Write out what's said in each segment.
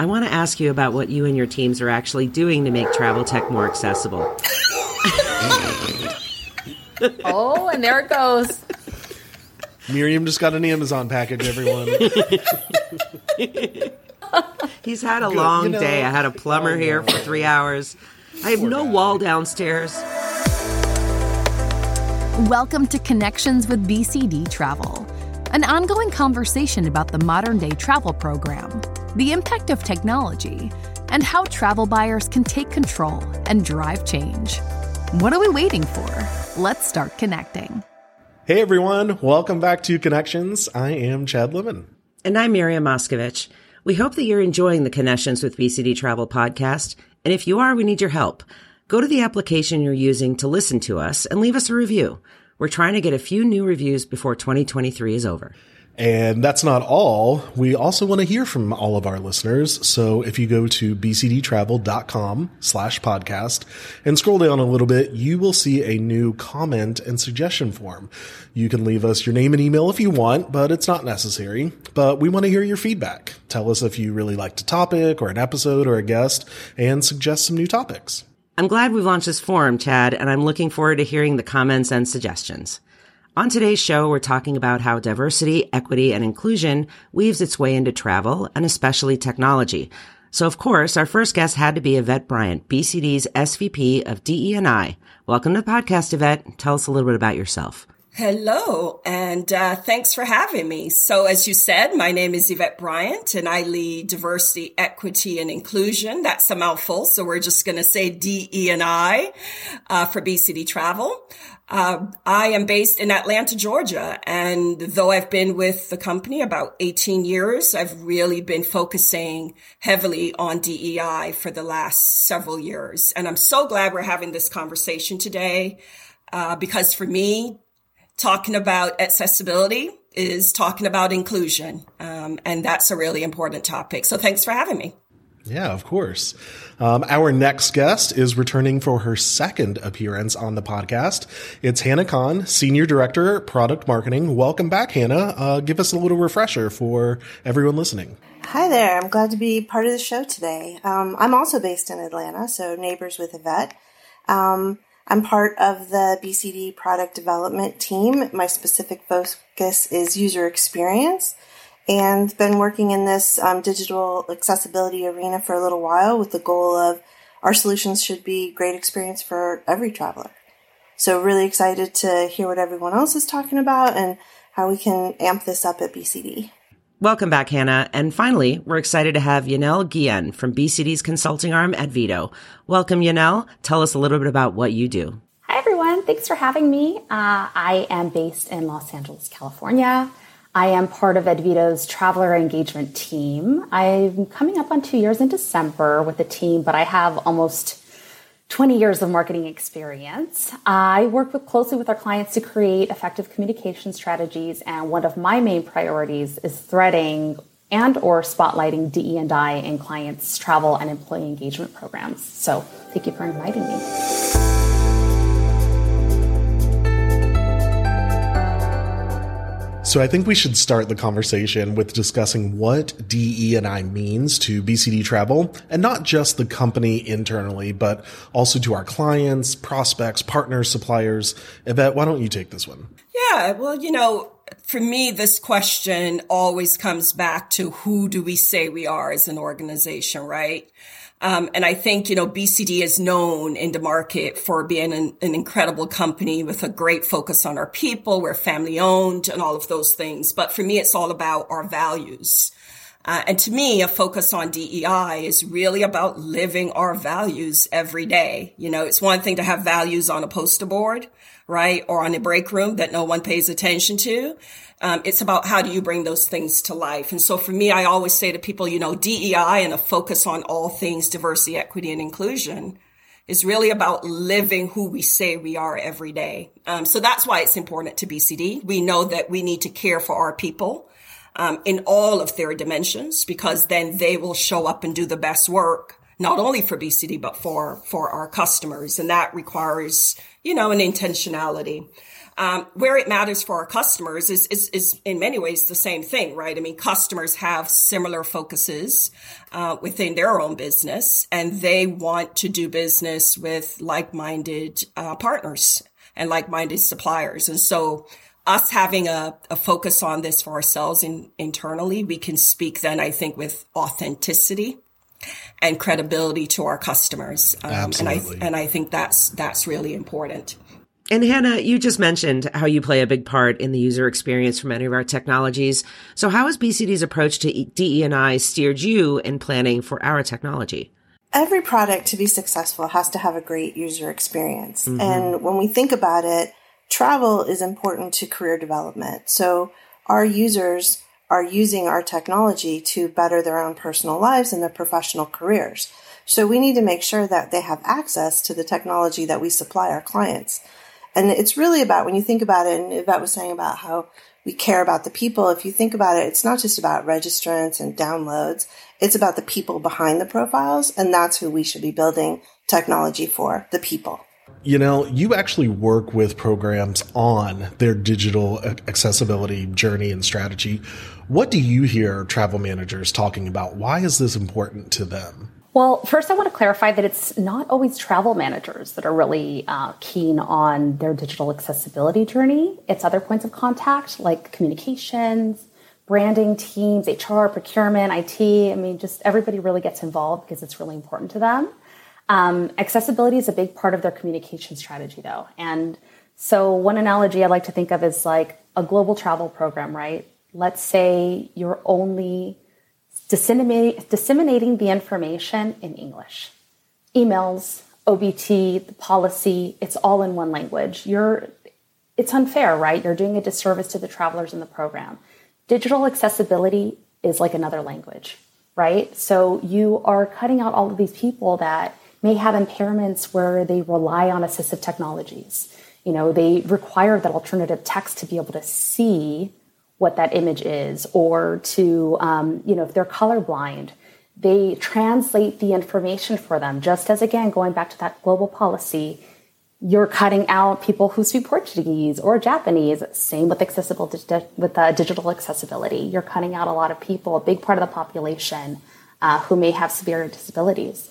I want to ask you about what you and your teams are actually doing to make travel tech more accessible. oh, and there it goes. Miriam just got an Amazon package, everyone. He's had a Good, long you know, day. I had a plumber oh, here for three hours. I have no guy. wall downstairs. Welcome to Connections with BCD Travel, an ongoing conversation about the modern day travel program, the impact of technology, and how travel buyers can take control and drive change. What are we waiting for? Let's start connecting. Hey everyone, welcome back to Connections. I am Chad Lemon. And I'm Miriam Moskovich. We hope that you're enjoying the Connections with BCD Travel podcast. And if you are, we need your help. Go to the application you're using to listen to us and leave us a review. We're trying to get a few new reviews before 2023 is over. And that's not all. We also want to hear from all of our listeners. So if you go to bcdtravel.com slash podcast and scroll down a little bit, you will see a new comment and suggestion form. You can leave us your name and email if you want, but it's not necessary. But we want to hear your feedback. Tell us if you really liked a topic or an episode or a guest and suggest some new topics. I'm glad we've launched this forum, Chad, and I'm looking forward to hearing the comments and suggestions. On today's show, we're talking about how diversity, equity, and inclusion weaves its way into travel and especially technology. So, of course, our first guest had to be Yvette Bryant, BCD's SVP of DE&I. Welcome to the podcast, Yvette. Tell us a little bit about yourself. Hello, and uh, thanks for having me. So, as you said, my name is Yvette Bryant, and I lead diversity, equity, and inclusion. That's a mouthful, so we're just going to say DE and I uh, for BCD Travel. Uh, I am based in Atlanta, Georgia, and though I've been with the company about 18 years, I've really been focusing heavily on DEI for the last several years. And I'm so glad we're having this conversation today, uh, because for me, talking about accessibility is talking about inclusion. Um, and that's a really important topic. So thanks for having me. Yeah, of course. Um, our next guest is returning for her second appearance on the podcast. It's Hannah Kahn, Senior Director, Product Marketing. Welcome back, Hannah. Uh, give us a little refresher for everyone listening. Hi there. I'm glad to be part of the show today. Um, I'm also based in Atlanta, so neighbors with Yvette. Um, I'm part of the BCD product development team. My specific focus is user experience and been working in this um, digital accessibility arena for a little while with the goal of our solutions should be great experience for every traveler. So really excited to hear what everyone else is talking about and how we can amp this up at BCD. Welcome back, Hannah. And finally, we're excited to have Yanell Guillen from BCD's consulting arm Advito. Welcome, Yanell. Tell us a little bit about what you do. Hi, everyone. Thanks for having me. Uh, I am based in Los Angeles, California. I am part of Advito's traveler engagement team. I'm coming up on two years in December with the team, but I have almost 20 years of marketing experience. I work with, closely with our clients to create effective communication strategies, and one of my main priorities is threading and or spotlighting DE&I in clients' travel and employee engagement programs. So thank you for inviting me. So I think we should start the conversation with discussing what DE and I means to BCD Travel and not just the company internally, but also to our clients, prospects, partners, suppliers. Yvette, why don't you take this one? Yeah, well, you know, for me, this question always comes back to who do we say we are as an organization, right? Um, and I think, you know, BCD is known in the market for being an, an, incredible company with a great focus on our people. We're family owned and all of those things. But for me, it's all about our values. Uh, and to me, a focus on DEI is really about living our values every day. You know, it's one thing to have values on a poster board, right? Or on a break room that no one pays attention to. Um, it's about how do you bring those things to life. And so for me, I always say to people, you know, DEI and a focus on all things diversity, equity, and inclusion is really about living who we say we are every day. Um, so that's why it's important to BCD. We know that we need to care for our people. Um, in all of their dimensions, because then they will show up and do the best work, not only for BCD, but for, for our customers. And that requires, you know, an intentionality. Um, where it matters for our customers is, is, is in many ways the same thing, right? I mean, customers have similar focuses, uh, within their own business and they want to do business with like-minded, uh, partners and like-minded suppliers. And so us having a, a focus on this for ourselves in, internally, we can speak then, I think, with authenticity and credibility to our customers. Um, Absolutely. And I, and I think that's, that's really important. And Hannah, you just mentioned how you play a big part in the user experience for many of our technologies. So how has BCD's approach to DE&I steered you in planning for our technology? Every product to be successful has to have a great user experience. Mm-hmm. And when we think about it, travel is important to career development. So our users are using our technology to better their own personal lives and their professional careers. So we need to make sure that they have access to the technology that we supply our clients. And it's really about when you think about it, and Yvette was saying about how we care about the people. If you think about it, it's not just about registrants and downloads. It's about the people behind the profiles. And that's who we should be building technology for, the people. You know, you actually work with programs on their digital accessibility journey and strategy. What do you hear travel managers talking about? Why is this important to them? Well, first, I want to clarify that it's not always travel managers that are really uh, keen on their digital accessibility journey. It's other points of contact like communications, branding teams, HR, procurement, IT. I mean, just everybody really gets involved because it's really important to them. Um, accessibility is a big part of their communication strategy, though. And so, one analogy I like to think of is like a global travel program, right? Let's say you're only disseminating, disseminating the information in English. Emails, OBT, the policy, it's all in one language. You're, it's unfair, right? You're doing a disservice to the travelers in the program. Digital accessibility is like another language, right? So you are cutting out all of these people that may have impairments where they rely on assistive technologies. You know, they require that alternative text to be able to see what that image is, or to, um, you know, if they're colorblind, they translate the information for them. Just as, again, going back to that global policy, you're cutting out people who speak Portuguese or Japanese. Same with accessible with uh, digital accessibility. You're cutting out a lot of people, a big part of the population uh, who may have severe disabilities.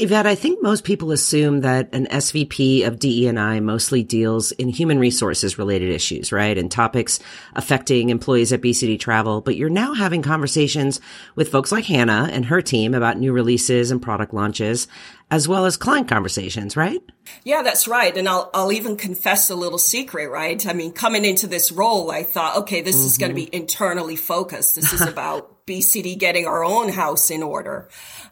Yvette, I think most people assume that an SVP of DE&I mostly deals in human resources related issues, right? And topics affecting employees at BCD Travel. But you're now having conversations with folks like Hannah and her team about new releases and product launches, as well as client conversations, right? Yeah, that's right. And I'll, I'll even confess a little secret, right? I mean, coming into this role, I thought, okay, this mm-hmm. is going to be internally focused. This is about BCD getting our own house in order.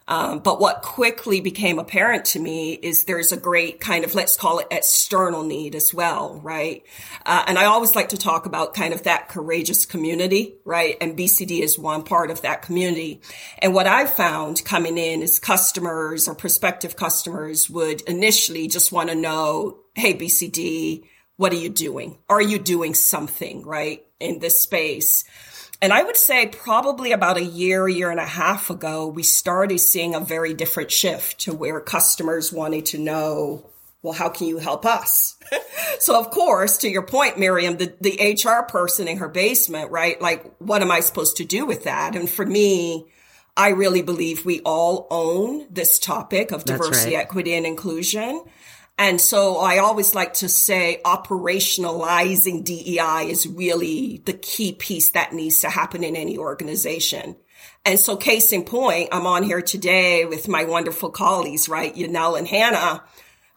Um, but what quickly became apparent to me is there's a great kind of, let's call it external need as well, right? Uh, and I always like to talk about kind of that courageous community, right? And BCD is one part of that community. And what I found coming in is customers or prospective customers would initially just want to know, Hey, BCD, what are you doing? Are you doing something, right? In this space? And I would say probably about a year, year and a half ago, we started seeing a very different shift to where customers wanted to know, well, how can you help us? so of course, to your point, Miriam, the, the HR person in her basement, right? Like, what am I supposed to do with that? And for me, I really believe we all own this topic of diversity, right. equity, and inclusion. And so I always like to say operationalizing DEI is really the key piece that needs to happen in any organization. And so case in point, I'm on here today with my wonderful colleagues, right? Yanell and Hannah.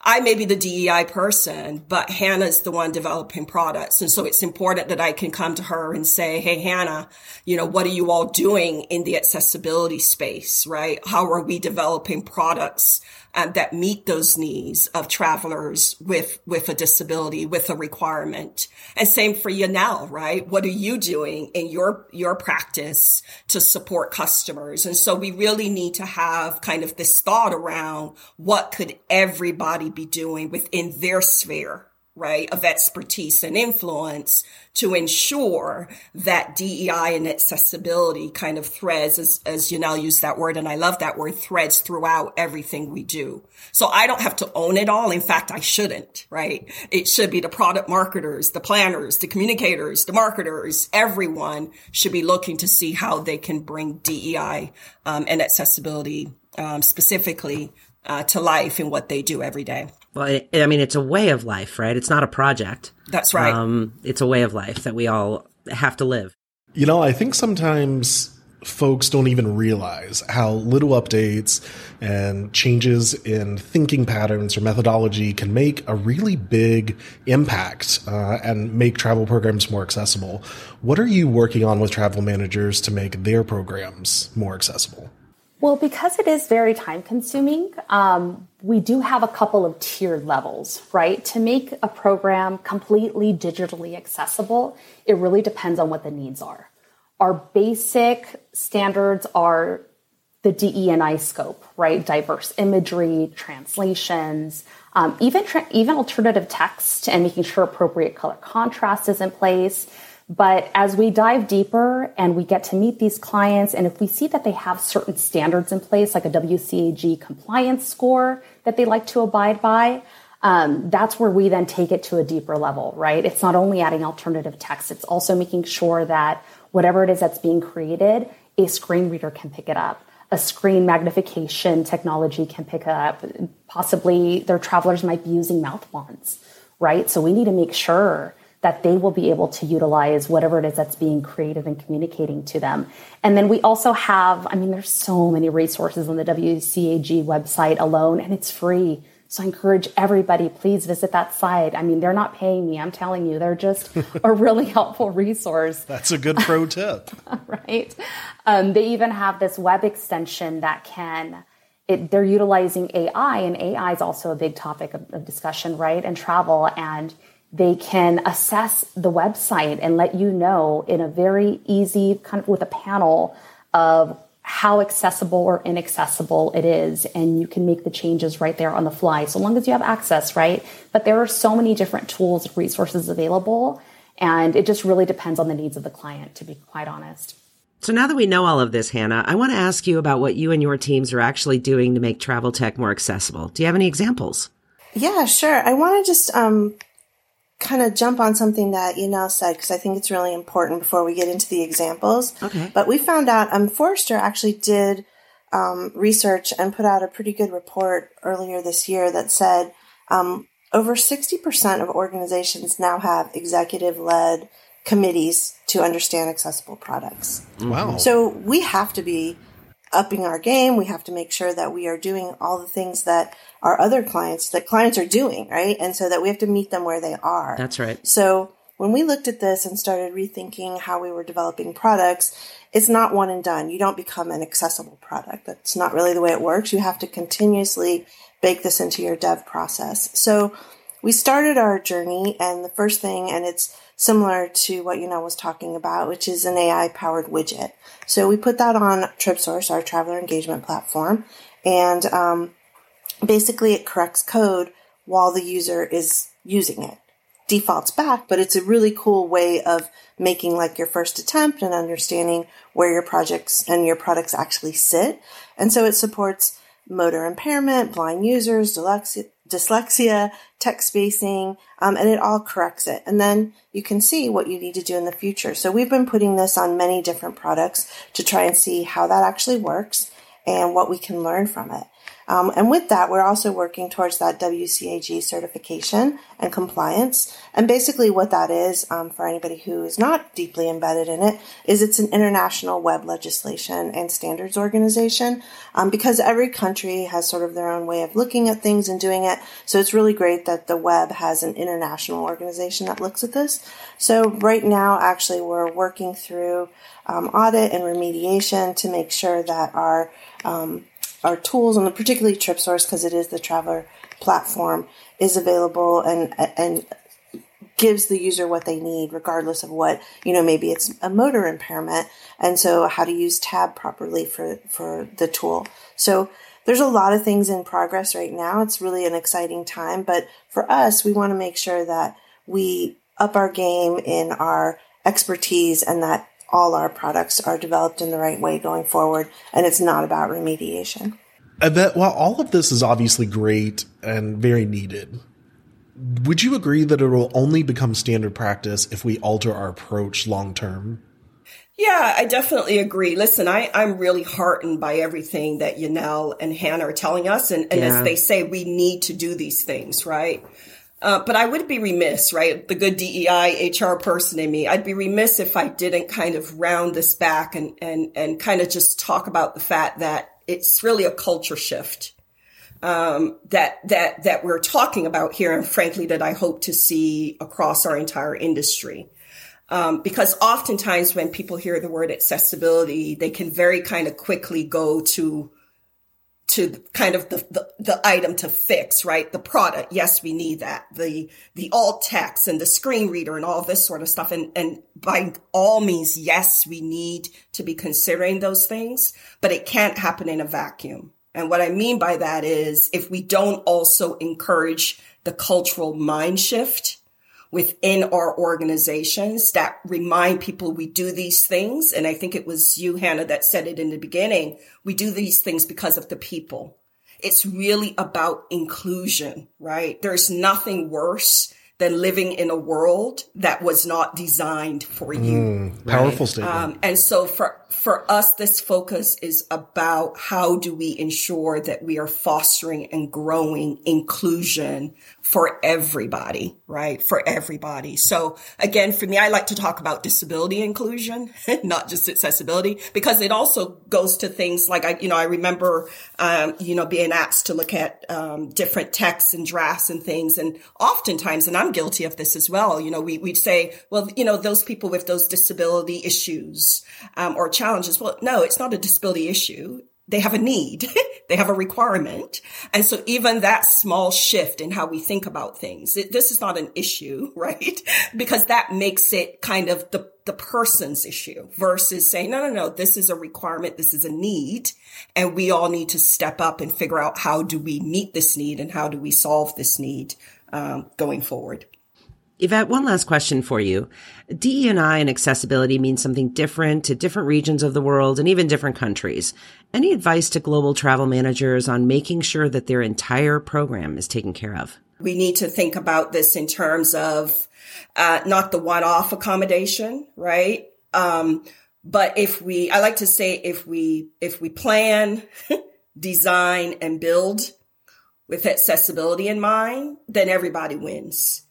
I may be the DEI person, but Hannah's the one developing products. And so it's important that I can come to her and say, Hey, Hannah, you know, what are you all doing in the accessibility space, right? How are we developing products um, that meet those needs of travelers with with a disability with a requirement. And same for Yanell right? What are you doing in your your practice to support customers? And so we really need to have kind of this thought around what could everybody be doing within their sphere right, of expertise and influence to ensure that DEI and accessibility kind of threads, as, as Yanell used that word, and I love that word, threads throughout everything we do. So I don't have to own it all. In fact, I shouldn't, right? It should be the product marketers, the planners, the communicators, the marketers, everyone should be looking to see how they can bring DEI um, and accessibility um, specifically uh, to life in what they do every day. Well, I mean, it's a way of life, right? It's not a project. That's right. Um, it's a way of life that we all have to live. You know, I think sometimes folks don't even realize how little updates and changes in thinking patterns or methodology can make a really big impact uh, and make travel programs more accessible. What are you working on with travel managers to make their programs more accessible? Well, because it is very time consuming, um, we do have a couple of tiered levels, right? To make a program completely digitally accessible, it really depends on what the needs are. Our basic standards are the DE&I scope, right? Diverse imagery, translations, um, even tra- even alternative text, and making sure appropriate color contrast is in place. But as we dive deeper and we get to meet these clients, and if we see that they have certain standards in place, like a WCAG compliance score that they like to abide by, um, that's where we then take it to a deeper level, right? It's not only adding alternative text, it's also making sure that whatever it is that's being created, a screen reader can pick it up. A screen magnification technology can pick up. Possibly their travelers might be using mouth wands, right? So we need to make sure that they will be able to utilize whatever it is that's being created and communicating to them. And then we also have, I mean, there's so many resources on the WCAG website alone, and it's free. So I encourage everybody, please visit that site. I mean, they're not paying me. I'm telling you, they're just a really helpful resource. That's a good pro tip. right. Um, they even have this web extension that can, it, they're utilizing AI, and AI is also a big topic of, of discussion, right? And travel. And they can assess the website and let you know in a very easy kind of with a panel of how accessible or inaccessible it is and you can make the changes right there on the fly so long as you have access right? But there are so many different tools and resources available and it just really depends on the needs of the client to be quite honest. So now that we know all of this hannah i want to ask you about what you and your teams are actually doing to make travel tech more accessible. Do you have any examples? Yeah sure. I want to just um, kind of jump on something that Yanell said because I think it's really important before we get into the examples. Okay. But we found out um, Forrester actually did um, research and put out a pretty good report earlier this year that said um, over 60% of organizations now have executive led committees to understand accessible products. Wow. So we have to be upping our game. We have to make sure that we are doing all the things that our other clients, that clients are doing, right? And so that we have to meet them where they are. That's right. So when we looked at this and started rethinking how we were developing products, it's not one and done. You don't become an accessible product. That's not really the way it works. You have to continuously bake this into your dev process. So we started our journey and the first thing, and it's similar to what you know was talking about, which is an AI powered widget. So we put that on TripSource, our traveler engagement platform, and um, basically it corrects code while the user is using it. Defaults back, but it's a really cool way of making like your first attempt and understanding where your projects and your products actually sit. And so it supports motor impairment, blind users, dyslexia, text spacing, um, and it all corrects it. And then you can see what you need to do in the future. So we've been putting this on many different products to try and see how that actually works and what we can learn from it. Um, and with that, we're also working towards that WCAG certification and compliance. And basically, what that is, um, for anybody who is not deeply embedded in it, is it's an international web legislation and standards organization um, because every country has sort of their own way of looking at things and doing it. So it's really great that the web has an international organization that looks at this. So right now, actually, we're working through um, audit and remediation to make sure that our um, our tools and particularly TripSource because it is the traveler platform is available and and gives the user what they need regardless of what you know maybe it's a motor impairment and so how to use tab properly for for the tool so there's a lot of things in progress right now. It's really an exciting time, but for us, we want to make sure that we up our game in our expertise and that all our products are developed in the right way going forward. And it's not about remediation. Yvette while all of this is obviously great and very needed, would you agree that it will only become standard practice if we alter our approach long term? Yeah, I definitely agree. Listen, I, I'm really heartened by everything that Yanell and Hannah are telling us. And, and yeah. as they say, we need to do these things, right? Uh, but I would be remiss, right? The good DEI HR person in me, I'd be remiss if I didn't kind of round this back and, and, and kind of just talk about the fact that it's really a culture shift. Um, that, that, that we're talking about here. And frankly, that I hope to see across our entire industry. Um, because oftentimes when people hear the word accessibility, they can very kind of quickly go to to kind of the, the, the, item to fix, right? The product. Yes, we need that. The, the alt text and the screen reader and all this sort of stuff. And, and by all means, yes, we need to be considering those things, but it can't happen in a vacuum. And what I mean by that is if we don't also encourage the cultural mind shift, within our organizations that remind people we do these things. And I think it was you, Hannah, that said it in the beginning. We do these things because of the people. It's really about inclusion, right? There's nothing worse than living in a world that was not designed for you. Mm, powerful right? statement. Um, and so for for us, this focus is about how do we ensure that we are fostering and growing inclusion for everybody, right? For everybody. So again, for me, I like to talk about disability inclusion, not just accessibility, because it also goes to things like I, you know, I remember, um, you know, being asked to look at um, different texts and drafts and things, and oftentimes, and I'm guilty of this as well. You know, we we'd say, well, you know, those people with those disability issues um, or challenges. Well, no, it's not a disability issue. They have a need. they have a requirement. And so even that small shift in how we think about things, it, this is not an issue, right? because that makes it kind of the, the person's issue versus saying, no, no, no, this is a requirement. This is a need. And we all need to step up and figure out how do we meet this need and how do we solve this need um, going forward. Yvette, one last question for you. DE&I and accessibility means something different to different regions of the world and even different countries. Any advice to global travel managers on making sure that their entire program is taken care of? We need to think about this in terms of uh, not the one-off accommodation, right? Um, but if we, I like to say, if we if we plan, design, and build with accessibility in mind, then everybody wins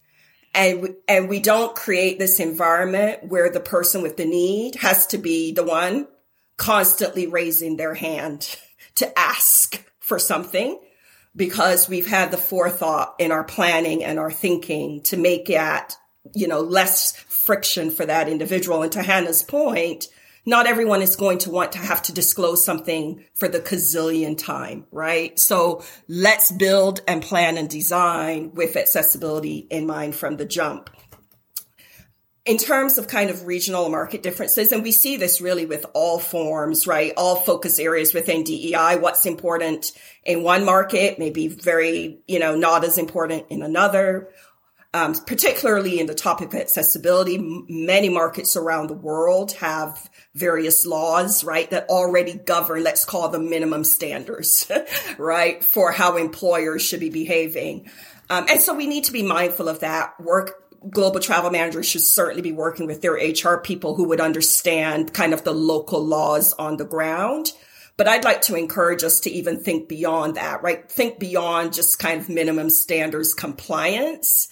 and and we don't create this environment where the person with the need has to be the one constantly raising their hand to ask for something because we've had the forethought in our planning and our thinking to make it, you know, less friction for that individual. And to Hannah's point, not everyone is going to want to have to disclose something for the gazillion time, right? So let's build and plan and design with accessibility in mind from the jump. In terms of kind of regional market differences, and we see this really with all forms, right? All focus areas within DEI. What's important in one market may be very, you know, not as important in another um, particularly in the topic of accessibility. Many markets around the world have various laws, right, that already govern, let's call them minimum standards, right, for how employers should be behaving. Um, and so we need to be mindful of that. Work global travel managers should certainly be working with their HR people who would understand kind of the local laws on the ground. But I'd like to encourage us to even think beyond that, right? Think beyond just kind of minimum standards compliance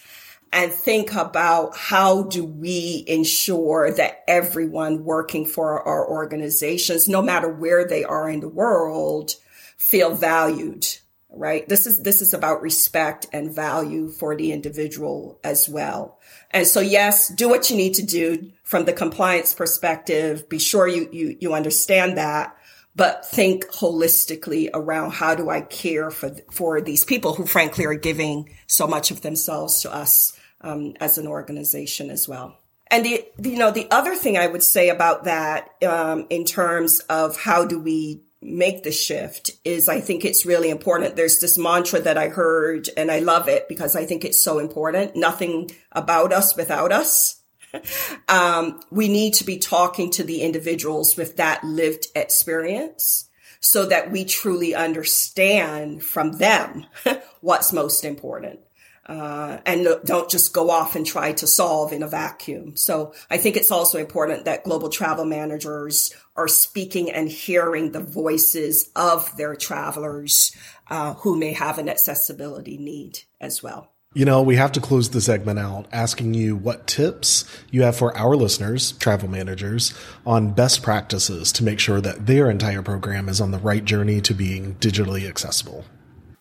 and think about how do we ensure that everyone working for our organizations, no matter where they are in the world, feel valued, right? This is, this is about respect and value for the individual as well. And so, yes, do what you need to do from the compliance perspective. Be sure you, you, you understand that but think holistically around how do I care for for these people who frankly are giving so much of themselves to us um, as an organization as well. And the, you know, the other thing I would say about that, um, in terms of how do we make the shift is I think it's really important. There's this mantra that I heard and I love it because I think it's so important. Nothing about us without us. um, we need to be talking to the individuals with that lived experience so that we truly understand from them what's most important. Uh, and don't just go off and try to solve in a vacuum. So I think it's also important that global travel managers are speaking and hearing the voices of their travelers uh, who may have an accessibility need as well. You know, we have to close the segment out asking you what tips you have for our listeners, travel managers, on best practices to make sure that their entire program is on the right journey to being digitally accessible.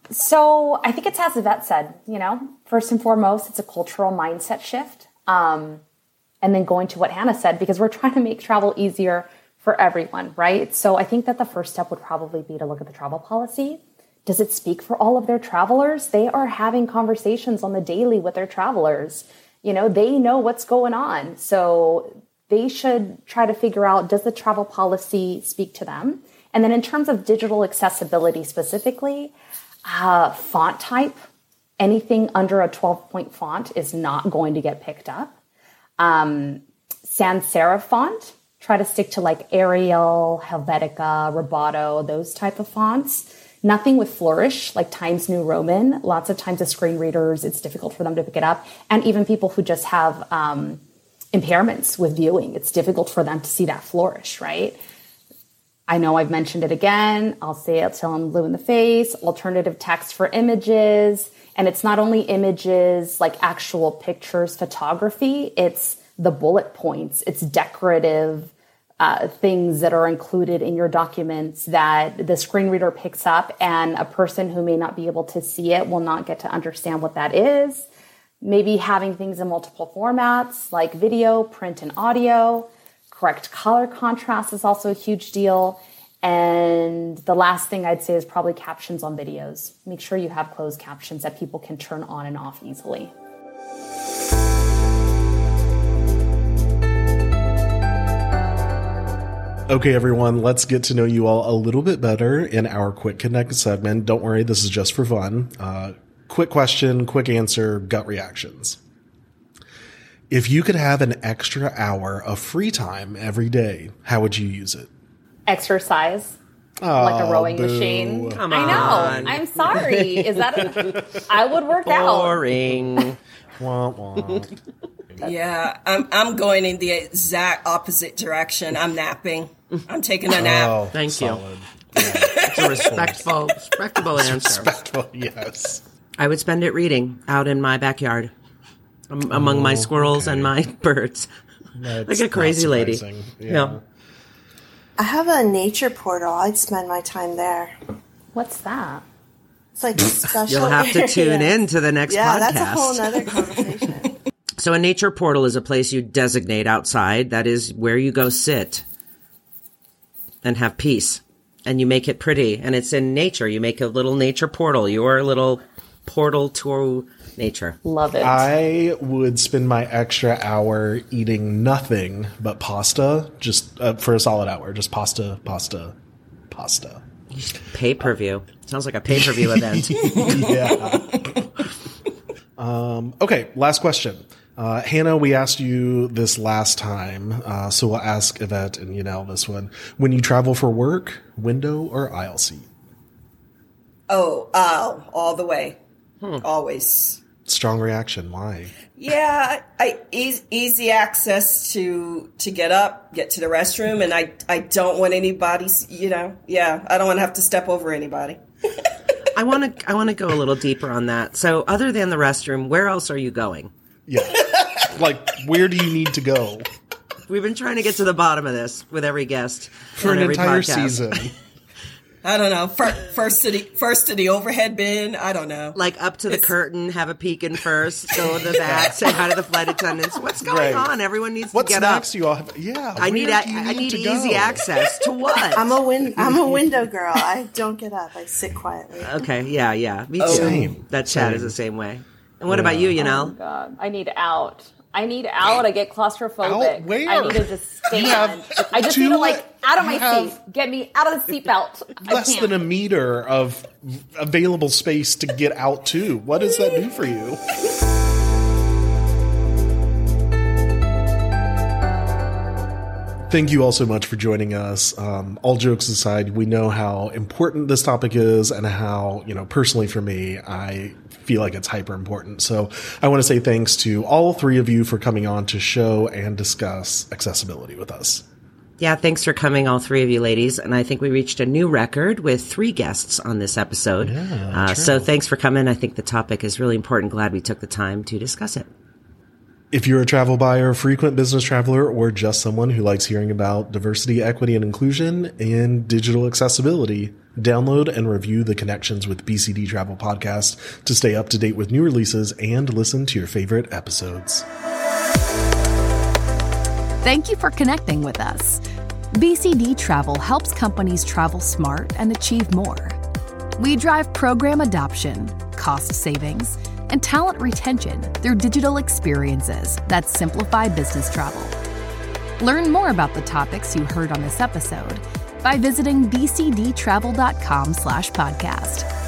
So I think it's as Yvette said, you know, first and foremost, it's a cultural mindset shift. Um, and then going to what Hannah said, because we're trying to make travel easier for everyone, right? So I think that the first step would probably be to look at the travel policy. Does it speak for all of their travelers? They are having conversations on the daily with their travelers. You know, they know what's going on. So they should try to figure out does the travel policy speak to them? And then in terms of digital accessibility specifically, uh, font type, anything under a 12 point font is not going to get picked up. Um, sans serif font, try to stick to like Arial, Helvetica, Roboto, those type of fonts. Nothing with flourish, like Times New Roman. Lots of times, the screen readers, it's difficult for them to pick it up. And even people who just have um, impairments with viewing, it's difficult for them to see that flourish, right? I know I've mentioned it again. I'll say it till I'm blue in the face. Alternative text for images. And it's not only images like actual pictures, photography, it's the bullet points, it's decorative uh, things that are included in your documents that the screen reader picks up, and a person who may not be able to see it will not get to understand what that is. Maybe having things in multiple formats like video, print, and audio Correct color contrast is also a huge deal. And the last thing I'd say is probably captions on videos. Make sure you have closed captions that people can turn on and off easily. Okay, everyone, let's get to know you all a little bit better in our Quick Connect segment. Don't worry, this is just for fun. Uh, quick question, quick answer, gut reactions. If you could have an extra hour of free time every day, how would you use it? Exercise. Oh, like a rowing boo. machine. Come I on. know. I'm sorry. Is that a, I would work out. Boring. Wah, wah. Yeah, I'm I'm going in the exact opposite direction. I'm napping. I'm taking a nap. Oh, Thank you. solid. It's a respectful, respectable answer. Respectful, yes. I would spend it reading out in my backyard um, among my squirrels and my birds. That's like a crazy lady. surprising. Yeah. I have a nature portal. I'd spend my time there. What's that? It's like a special. You'll have to tune area. in to the next Yeah, podcast. that's a whole nother conversation. So a nature portal is a place you designate outside. That is where you go sit and have peace. And you make it pretty. And it's in nature. You make a little nature portal. Your little portal to nature. Love it. I would spend my extra hour eating nothing but pasta, just uh, for a solid hour. Just pasta, pasta, pasta. Pay per view. Sounds like a pay per view event. yeah. um, okay, last question. Uh, Hannah, we asked you this last time, uh, so we'll ask Yvette and Yanell this one. When you travel for work, window or aisle seat? Oh, aisle all the way, Hmm. always. Strong reaction. Why? Yeah, I easy, easy access to to get up, get to the restroom, and I I don't want anybody's. You know, yeah, I don't want to have to step over anybody. I want to I want to go a little deeper on that. So other than the restroom, where else are you going? Yeah. like, where do you need to go We've been trying to get to the bottom of this with every guest for an every entire podcast. season? I don't know. First, first to the first to the overhead bin. I don't know. Like up to the curtain, have a peek in first, go to the back, say hi to the flight attendants. What's going Right. on? Everyone needs What to get snacks up. do you all have? Yeah. I need a, do you I need to easy go? access to what? I'm a win. I'm a window girl. I don't get up. I sit quietly. okay, yeah, yeah. Me oh. too. Oh. Same. That chat is the same way. And what about you, you oh, know? God, I need out. I need out. I get claustrophobic. Out where? I need to just stand. I just two need to like out of my seat. Get me out of the seatbelt. Less than a meter of available space to get out to. What does that do for you? Thank you all so much for joining us. Um, all jokes aside, we know how important this topic is and how, you know, personally for me, I feel like it's hyper important. So I want to say thanks to all three of you for coming on to show and discuss accessibility with us. Yeah, thanks for coming, all three of you ladies. And I think we reached a new record with three guests on this episode. Yeah, uh, so thanks for coming. I think the topic is really important. Glad we took the time to discuss it. If you're a travel buyer, frequent business traveler, or just someone who likes hearing about diversity, equity, and inclusion and digital accessibility, download and review the Connections with BCD Travel podcast to stay up to date with new releases and listen to your favorite episodes. Thank you for connecting with us. BCD Travel helps companies travel smart and achieve more. We drive program adoption, cost savings, and talent retention through digital experiences that simplify business travel. Learn more about the topics you heard on this episode by visiting bcdtravel.com slash podcast.